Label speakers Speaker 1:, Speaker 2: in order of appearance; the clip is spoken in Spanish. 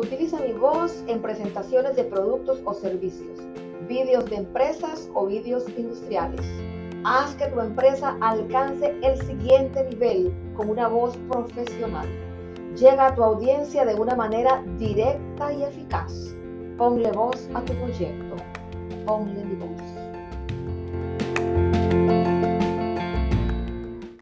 Speaker 1: Utiliza mi voz en presentaciones de productos o servicios, vídeos de empresas o vídeos industriales. Haz que tu empresa alcance el siguiente nivel con una voz profesional. Llega a tu audiencia de una manera directa y eficaz. Ponle voz a tu proyecto. Ponle mi voz.